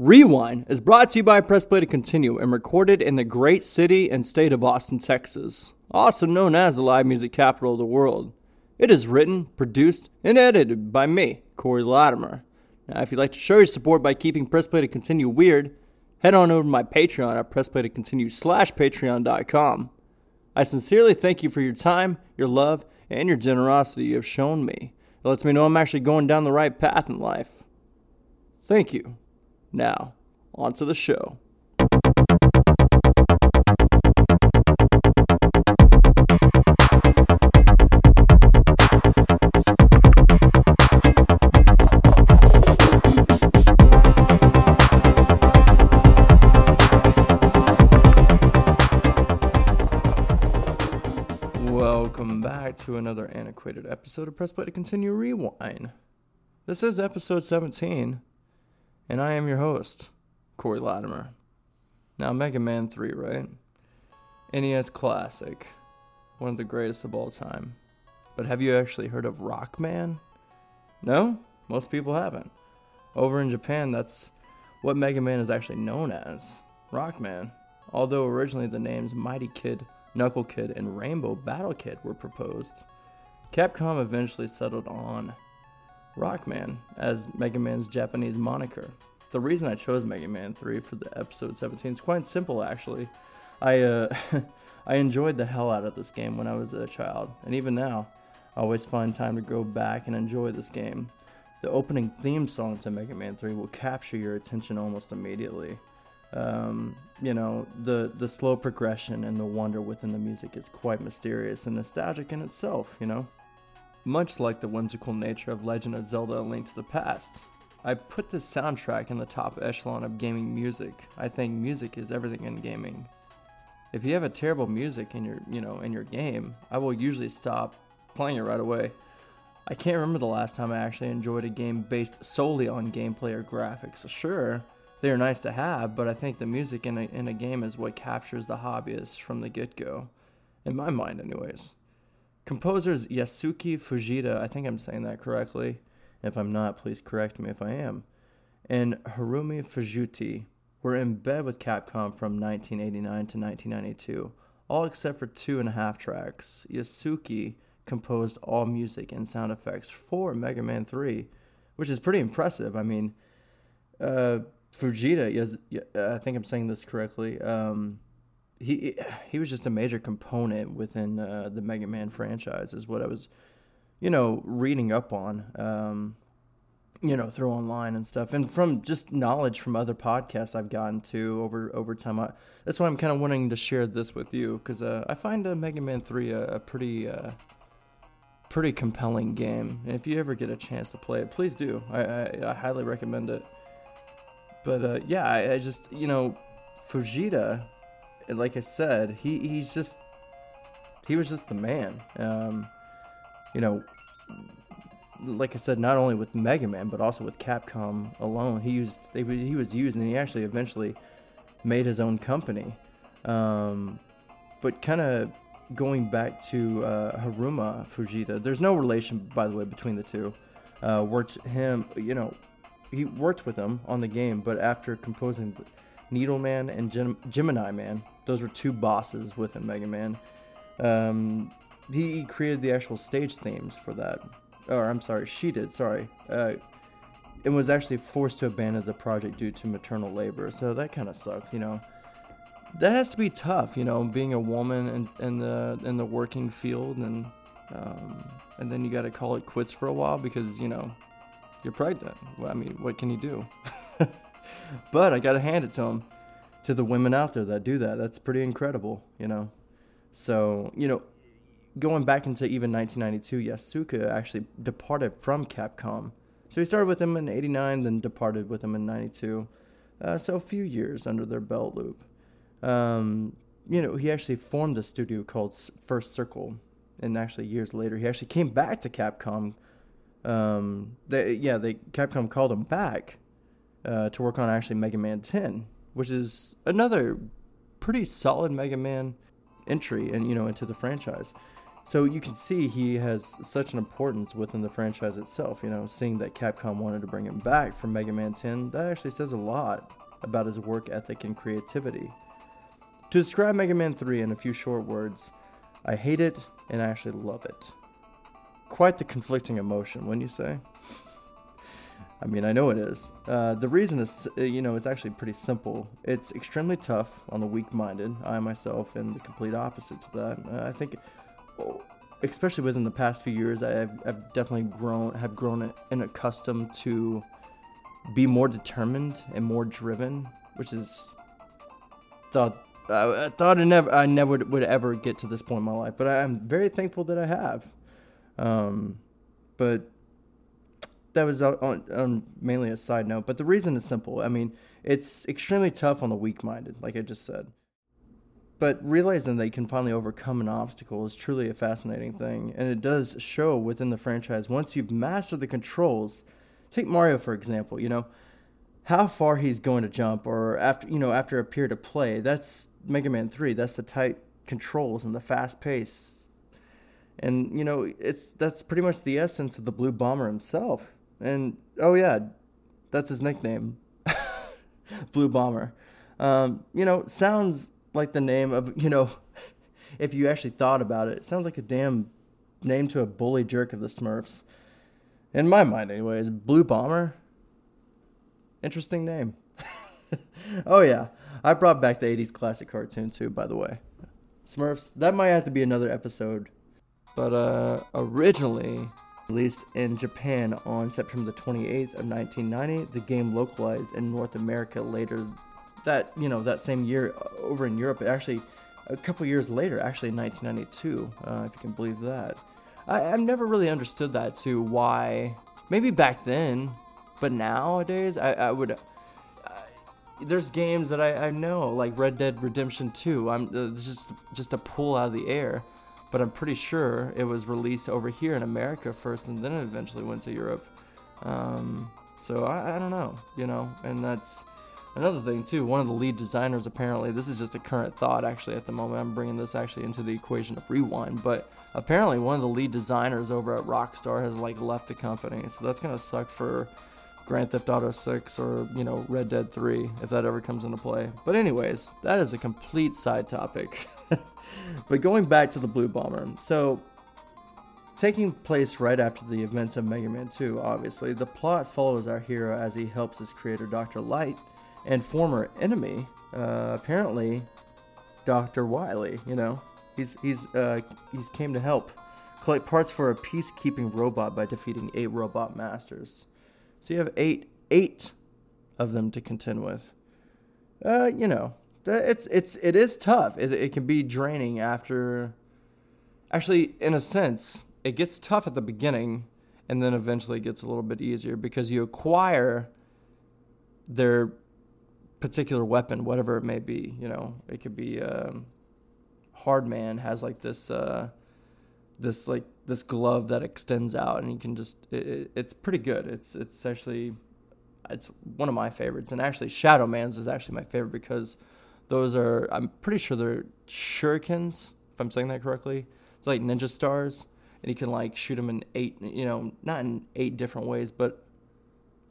Rewind is brought to you by Press Play to Continue and recorded in the great city and state of Austin, Texas, also known as the live music capital of the world. It is written, produced, and edited by me, Corey Latimer. Now, if you'd like to show your support by keeping Press Play to Continue weird, head on over to my Patreon at pressplaytocontinue slash patreon.com. I sincerely thank you for your time, your love, and your generosity you have shown me. It lets me know I'm actually going down the right path in life. Thank you. Now, on to the show. Welcome back to another antiquated episode of Press Play to Continue Rewind. This is episode 17, and I am your host, Corey Latimer. Now, Mega Man 3, right? NES classic, one of the greatest of all time. But have you actually heard of Rockman? No? Most people haven't. Over in Japan, that's what Mega Man is actually known as Rockman. Although originally the names Mighty Kid, Knuckle Kid, and Rainbow Battle Kid were proposed, Capcom eventually settled on Rockman as Mega Man's Japanese moniker. The reason I chose Mega Man 3 for the episode 17 is quite simple actually. I uh, I enjoyed the hell out of this game when I was a child, and even now, I always find time to go back and enjoy this game. The opening theme song to Mega Man 3 will capture your attention almost immediately. Um, you know, the the slow progression and the wonder within the music is quite mysterious and nostalgic in itself, you know? Much like the whimsical nature of Legend of Zelda A Link to the Past. I put this soundtrack in the top echelon of gaming music. I think music is everything in gaming. If you have a terrible music in your, you know, in your game, I will usually stop playing it right away. I can't remember the last time I actually enjoyed a game based solely on gameplay or graphics. Sure, they are nice to have, but I think the music in a, in a game is what captures the hobbyist from the get go. In my mind, anyways. Composers Yasuki Fujita, I think I'm saying that correctly. If I'm not, please correct me if I am. And Harumi Fujita were in bed with Capcom from 1989 to 1992, all except for two and a half tracks. Yasuki composed all music and sound effects for Mega Man 3, which is pretty impressive. I mean, uh, Fujita, yes, I think I'm saying this correctly. Um, he he was just a major component within uh, the Mega Man franchise, is what I was, you know, reading up on, um, you know, through online and stuff, and from just knowledge from other podcasts I've gotten to over over time. I, that's why I'm kind of wanting to share this with you because uh, I find uh, Mega Man Three a, a pretty uh, pretty compelling game. And if you ever get a chance to play it, please do. I, I, I highly recommend it. But uh, yeah, I, I just you know, Fujita like I said, he he's just he was just the man. Um, you know, like I said, not only with Mega Man but also with Capcom alone, he used they, he was used, and he actually eventually made his own company. Um, but kind of going back to uh, Haruma Fujita, there's no relation, by the way, between the two. Uh, worked him, you know, he worked with him on the game, but after composing Needleman and Gem- Gemini Man, those were two bosses within Mega Man. Um, he created the actual stage themes for that. Or I'm sorry, she did. Sorry. Uh, and was actually forced to abandon the project due to maternal labor. So that kind of sucks, you know. That has to be tough, you know, being a woman in, in the in the working field, and um, and then you got to call it quits for a while because you know you're pregnant. Well, I mean, what can you do? but I got to hand it to him to the women out there that do that. That's pretty incredible, you know. So, you know, going back into even 1992, Yasuka actually departed from Capcom. So he started with them in 89, then departed with them in 92. Uh, so a few years under their belt loop. Um, you know, he actually formed a studio called First Circle. And actually, years later, he actually came back to Capcom. Um, they, yeah, they Capcom called him back uh, to work on actually Mega Man 10, which is another pretty solid Mega Man entry and you know into the franchise. So you can see he has such an importance within the franchise itself. You know, seeing that Capcom wanted to bring him back from Mega Man 10, that actually says a lot about his work ethic and creativity. To describe Mega Man 3 in a few short words, I hate it and I actually love it. Quite the conflicting emotion, wouldn't you say? I mean, I know it is. Uh, the reason is, uh, you know, it's actually pretty simple. It's extremely tough on the weak-minded. I myself am the complete opposite to that. Uh, I think, especially within the past few years, I've, I've definitely grown, have grown and accustomed to be more determined and more driven, which is thought I thought I never I never would, would ever get to this point in my life, but I'm very thankful that I have. Um, but that was on, on mainly a side note. But the reason is simple. I mean, it's extremely tough on the weak-minded, like I just said. But realizing that you can finally overcome an obstacle is truly a fascinating thing, and it does show within the franchise once you've mastered the controls. Take Mario for example. You know how far he's going to jump, or after you know after a period of play. That's Mega Man Three. That's the tight controls and the fast pace, and you know it's that's pretty much the essence of the Blue Bomber himself. And oh yeah, that's his nickname, Blue Bomber. Um, you know, sounds like the name of you know, if you actually thought about it, it sounds like a damn name to a bully jerk of the Smurfs. In my mind, anyways, Blue Bomber. Interesting name. oh yeah, I brought back the '80s classic cartoon too. By the way, Smurfs. That might have to be another episode. But uh, originally, Released in Japan on September the 28th of 1990, the game localized in North America later that you know that same year over in Europe. Actually, a couple years later, actually in 1992, uh, if you can believe that. I, have never really understood that too. Why? Maybe back then, but nowadays, I, I would. There's games that I, I know like Red Dead Redemption 2. I'm uh, just just a pull out of the air but I'm pretty sure it was released over here in America first, and then it eventually went to Europe. Um, so I, I don't know, you know, and that's another thing too. One of the lead designers, apparently, this is just a current thought actually at the moment. I'm bringing this actually into the equation of rewind, but apparently one of the lead designers over at Rockstar has like left the company, so that's gonna suck for Grand Theft Auto 6 or, you know, Red Dead 3 if that ever comes into play. But, anyways, that is a complete side topic. but going back to the Blue Bomber. So, taking place right after the events of Mega Man 2, obviously, the plot follows our hero as he helps his creator, Dr. Light, and former enemy, uh, apparently, Dr. Wily, you know. He's, he's, uh, he's came to help collect parts for a peacekeeping robot by defeating eight robot masters. So you have eight eight of them to contend with. Uh, you know, it's it's it is tough. It, it can be draining after. Actually, in a sense, it gets tough at the beginning, and then eventually it gets a little bit easier because you acquire their particular weapon, whatever it may be. You know, it could be um, Hardman has like this uh, this like this glove that extends out, and you can just it, it's pretty good. It's it's actually it's one of my favorites, and actually Shadow Man's is actually my favorite because those are I'm pretty sure they're shurikens if I'm saying that correctly. They're like ninja stars, and you can like shoot them in eight you know not in eight different ways, but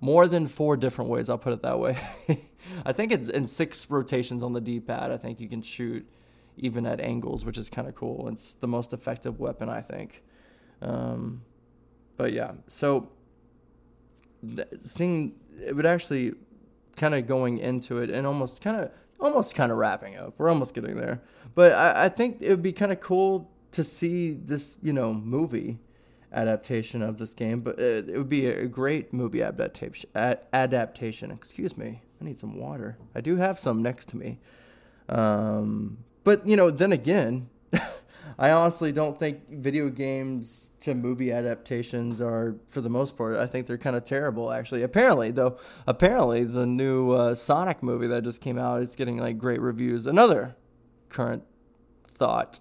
more than four different ways. I'll put it that way. I think it's in six rotations on the D-pad. I think you can shoot even at angles, which is kind of cool. It's the most effective weapon, I think. Um, but yeah, so seeing it would actually kind of going into it and almost kind of almost kind of wrapping up. We're almost getting there, but I, I think it would be kind of cool to see this, you know, movie adaptation of this game. But it, it would be a great movie adaptation. Ad- adaptation. Excuse me. I need some water. I do have some next to me. Um, but you know, then again, I honestly don't think video games to movie adaptations are, for the most part, I think they're kind of terrible. Actually, apparently though, apparently the new uh, Sonic movie that just came out, it's getting like great reviews. Another current thought,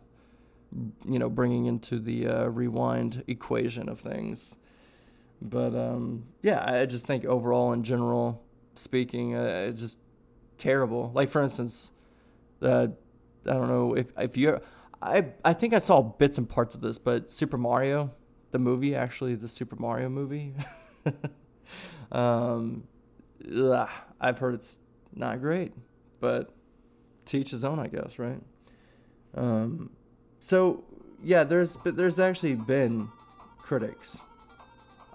you know, bringing into the uh, rewind equation of things. But um, yeah, I just think overall, in general speaking, uh, it's just terrible. Like for instance, uh, I don't know if if you I I think I saw bits and parts of this, but Super Mario, the movie, actually the Super Mario movie. um, ugh, I've heard it's not great, but teach his own, I guess, right? Um, so yeah, there's there's actually been critics.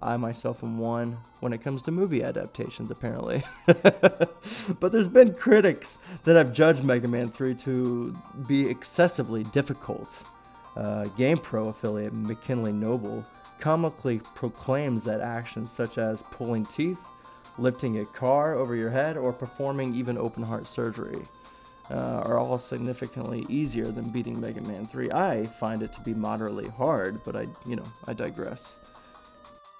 I myself am one when it comes to movie adaptations, apparently. but there's been critics that have judged Mega Man 3 to be excessively difficult. Uh, GamePro affiliate McKinley Noble comically proclaims that actions such as pulling teeth, lifting a car over your head, or performing even open heart surgery uh, are all significantly easier than beating Mega Man 3. I find it to be moderately hard, but I, you know, I digress.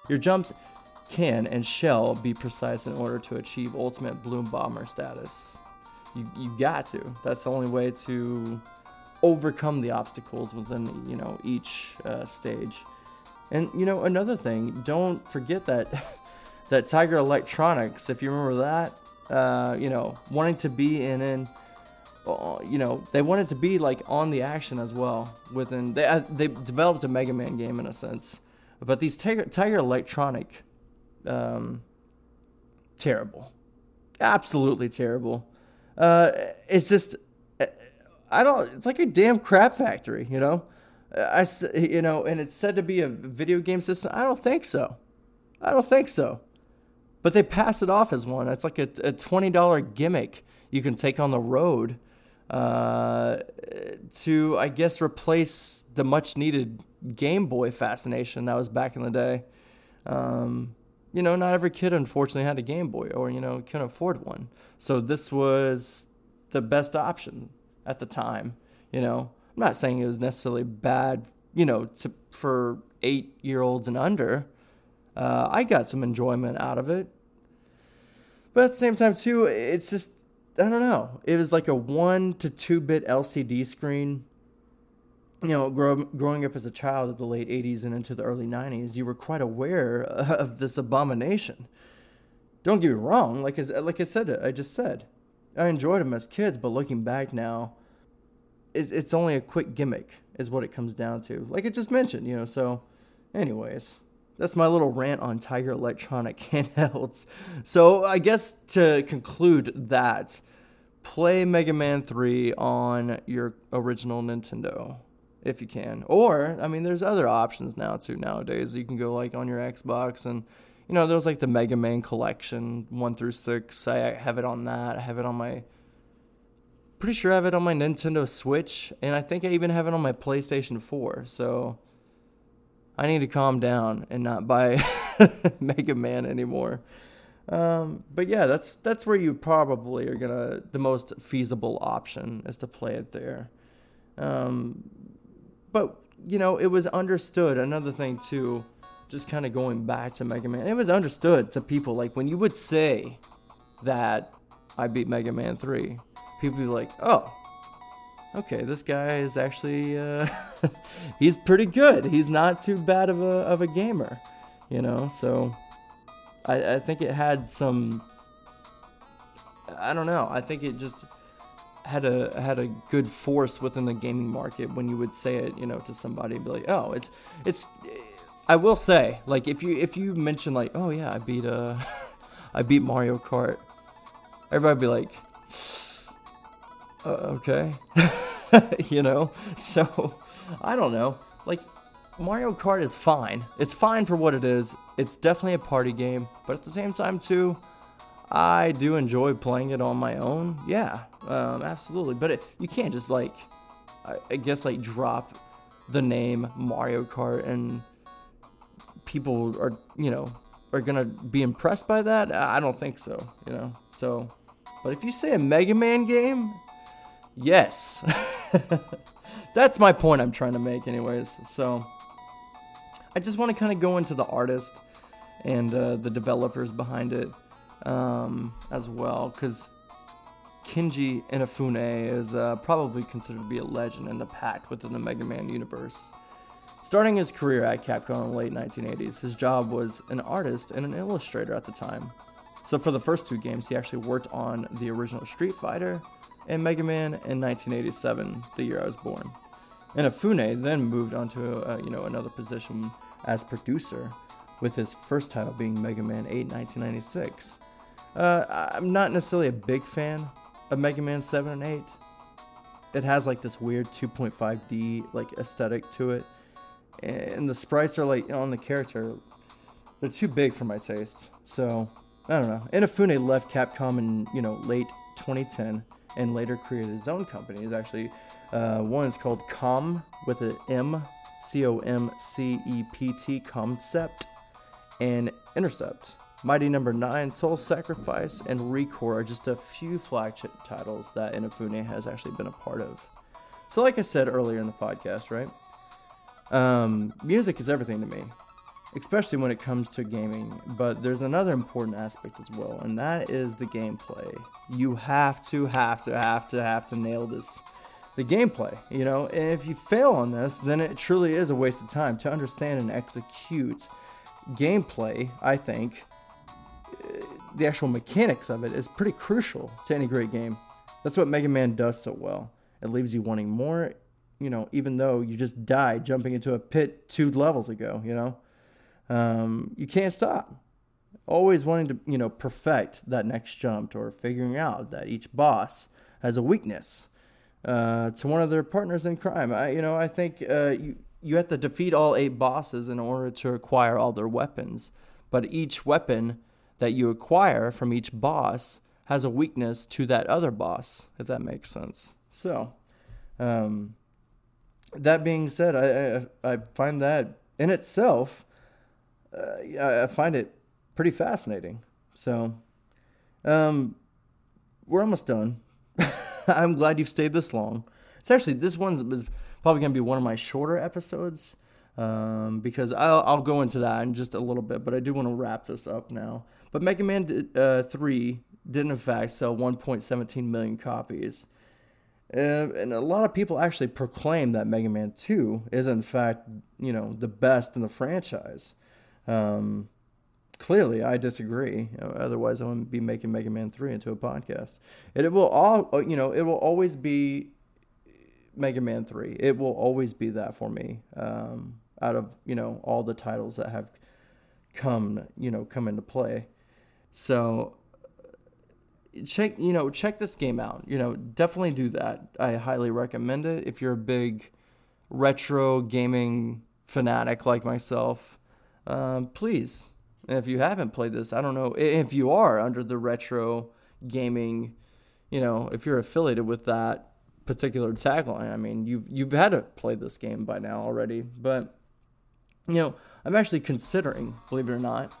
Your jumps can and shall be precise in order to achieve ultimate Blue Bomber status. You, you got to. That's the only way to overcome the obstacles within, you know, each uh, stage. And you know, another thing, don't forget that that Tiger Electronics, if you remember that, uh, you know, wanting to be in an uh, you know, they wanted to be like on the action as well. Within they uh, they developed a Mega Man game in a sense, but these Tiger, Tiger Electronic, um, terrible, absolutely terrible. Uh, it's just, uh, I don't. It's like a damn crap factory, you know. I you know, and it's said to be a video game system. I don't think so. I don't think so. But they pass it off as one. It's like a, a twenty dollar gimmick you can take on the road uh, to, I guess, replace the much needed Game Boy fascination that was back in the day. Um, you know, not every kid unfortunately had a Game Boy or, you know, couldn't afford one. So this was the best option at the time. You know, I'm not saying it was necessarily bad, you know, to, for eight year olds and under. Uh, I got some enjoyment out of it. But at the same time, too, it's just I don't know. It was like a one to two bit LCD screen. You know, grow, growing up as a child of the late 80s and into the early 90s, you were quite aware of this abomination. Don't get me wrong, like, as, like I said, I just said, I enjoyed them as kids, but looking back now, it's, it's only a quick gimmick, is what it comes down to. Like I just mentioned, you know, so, anyways that's my little rant on Tiger Electronic handhelds. So I guess to conclude that, play Mega Man 3 on your original Nintendo if you can. Or, I mean, there's other options now too nowadays. You can go like on your Xbox and you know, there's like the Mega Man collection 1 through 6. I have it on that. I have it on my pretty sure I have it on my Nintendo Switch and I think I even have it on my PlayStation 4. So I need to calm down and not buy Mega Man anymore. Um, but yeah, that's that's where you probably are gonna the most feasible option is to play it there. Um, but you know, it was understood. Another thing too, just kind of going back to Mega Man, it was understood to people like when you would say that I beat Mega Man three, people be like, oh, okay, this guy is actually uh, he's pretty good. He's not too bad of a of a gamer, you know. So I, I think it had some. I don't know. I think it just had a had a good force within the gaming market when you would say it, you know, to somebody and be like, "Oh, it's it's." I will say, like, if you if you mention like, "Oh yeah, I beat uh, I beat Mario Kart," everybody be like, uh, okay. you know? So, I don't know. Like, Mario Kart is fine. It's fine for what it is. It's definitely a party game, but at the same time, too, I do enjoy playing it on my own. Yeah, um, absolutely. But it, you can't just, like, I, I guess, like, drop the name Mario Kart and people are, you know, are gonna be impressed by that? I don't think so, you know? So, but if you say a Mega Man game, Yes. That's my point I'm trying to make, anyways. So, I just want to kind of go into the artist and uh, the developers behind it um, as well, because Keiji Inafune is uh, probably considered to be a legend in the pack within the Mega Man universe. Starting his career at Capcom in the late 1980s, his job was an artist and an illustrator at the time. So for the first two games, he actually worked on the original Street Fighter and Mega Man in 1987, the year I was born. Inafune then moved on to uh, you know another position as producer, with his first title being Mega Man 8 1996. Uh, I'm not necessarily a big fan of Mega Man 7 and 8. It has like this weird 2.5D like aesthetic to it, and the sprites are like on the character, they're too big for my taste. So I don't know. Inafune left Capcom in you know late 2010 and later created his own company. He's actually uh, one is called Com with an M, C O M C E P T, Comcept, and Intercept. Mighty Number no. 9, Soul Sacrifice, and Recore are just a few flagship titles that Inafune has actually been a part of. So, like I said earlier in the podcast, right? Um, music is everything to me, especially when it comes to gaming. But there's another important aspect as well, and that is the gameplay. You have to, have to, have to, have to nail this the gameplay, you know. And if you fail on this, then it truly is a waste of time to understand and execute gameplay. I think uh, the actual mechanics of it is pretty crucial to any great game. That's what Mega Man does so well. It leaves you wanting more, you know, even though you just died jumping into a pit two levels ago, you know. Um, you can't stop. Always wanting to, you know, perfect that next jump or figuring out that each boss has a weakness uh, to one of their partners in crime. I, you know, I think uh, you you have to defeat all eight bosses in order to acquire all their weapons. But each weapon that you acquire from each boss has a weakness to that other boss, if that makes sense. So, um, that being said, I, I, I find that in itself, uh, I find it pretty fascinating. So, um, we're almost done. I'm glad you've stayed this long. It's actually this one's probably gonna be one of my shorter episodes um, because I'll I'll go into that in just a little bit, but I do want to wrap this up now. But Mega Man uh, Three did in fact sell 1.17 million copies. Uh, and a lot of people actually proclaim that Mega Man 2 is in fact, you know, the best in the franchise. Um, clearly I disagree. Otherwise, I wouldn't be making Mega Man Three into a podcast. And it will all, uh, you know, it will always be Mega Man Three. It will always be that for me. Um, out of you know all the titles that have come, you know, come into play. So check, you know, check this game out. You know, definitely do that. I highly recommend it if you're a big retro gaming fanatic like myself. Um, please if you haven't played this, I don't know if you are under the retro gaming, you know, if you're affiliated with that particular tagline. I mean, you've you've had to play this game by now already, but you know, I'm actually considering, believe it or not,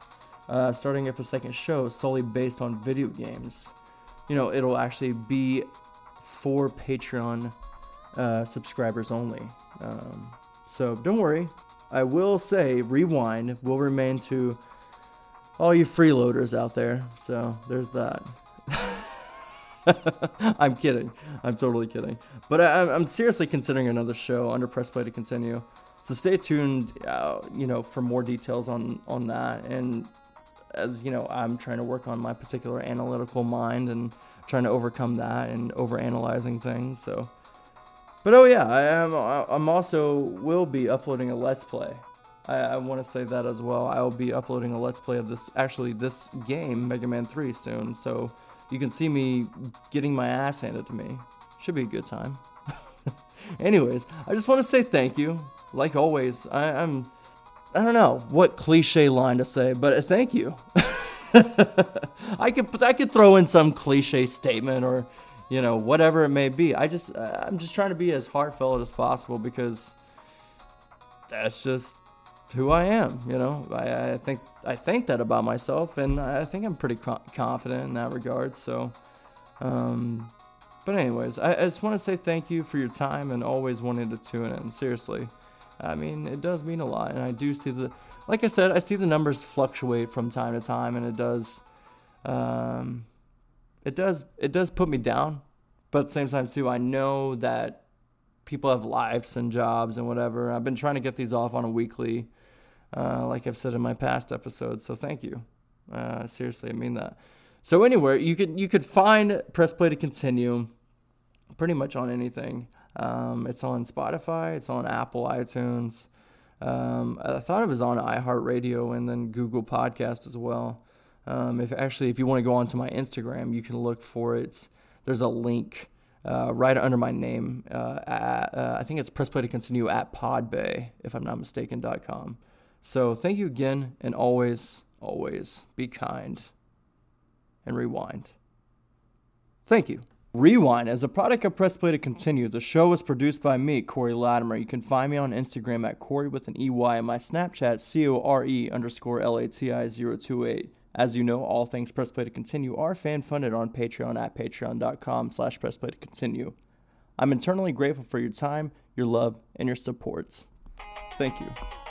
uh, starting up a second show solely based on video games. You know, it'll actually be for Patreon uh, subscribers only. Um, so don't worry. I will say Rewind will remain to all you freeloaders out there. So there's that. I'm kidding. I'm totally kidding. But I, am seriously considering another show under press play to continue. So stay tuned, uh, you know, for more details on on that. And as you know, I'm trying to work on my particular analytical mind and trying to overcome that and over analyzing things. So, but oh yeah, I am. I'm also will be uploading a let's play I, I want to say that as well. I will be uploading a Let's Play of this, actually, this game, Mega Man 3, soon. So you can see me getting my ass handed to me. Should be a good time. Anyways, I just want to say thank you. Like always, I, I'm. I don't know what cliche line to say, but uh, thank you. I could I could throw in some cliche statement or you know whatever it may be. I just I'm just trying to be as heartfelt as possible because that's just who I am. You know, I, I think I think that about myself, and I think I'm pretty co- confident in that regard. So, um, but anyways, I, I just want to say thank you for your time and always wanting to tune in. Seriously, I mean, it does mean a lot, and I do see the, like I said, I see the numbers fluctuate from time to time, and it does, um, it does, it does put me down. But at the same time, too, I know that people have lives and jobs and whatever. I've been trying to get these off on a weekly uh, like I've said in my past episodes. So thank you. Uh, seriously, I mean that. So anywhere you could you could find press play to continue pretty much on anything. Um, it's on Spotify, it's on Apple iTunes. Um, I thought it was on iHeartRadio and then Google Podcast as well. Um, if actually, if you want to go onto my Instagram, you can look for it. There's a link uh, right under my name. Uh, at, uh, I think it's Press Play to Continue at Podbay, if I'm not mistaken. Com. So thank you again, and always, always be kind and rewind. Thank you. Rewind as a product of Press Play to Continue. The show is produced by me, Corey Latimer. You can find me on Instagram at Corey with an EY and my Snapchat, C O R E underscore L A T I 028. As you know, all things Press Play to Continue are fan funded on Patreon at patreon.com slash Press Play to Continue. I'm internally grateful for your time, your love, and your support. Thank you.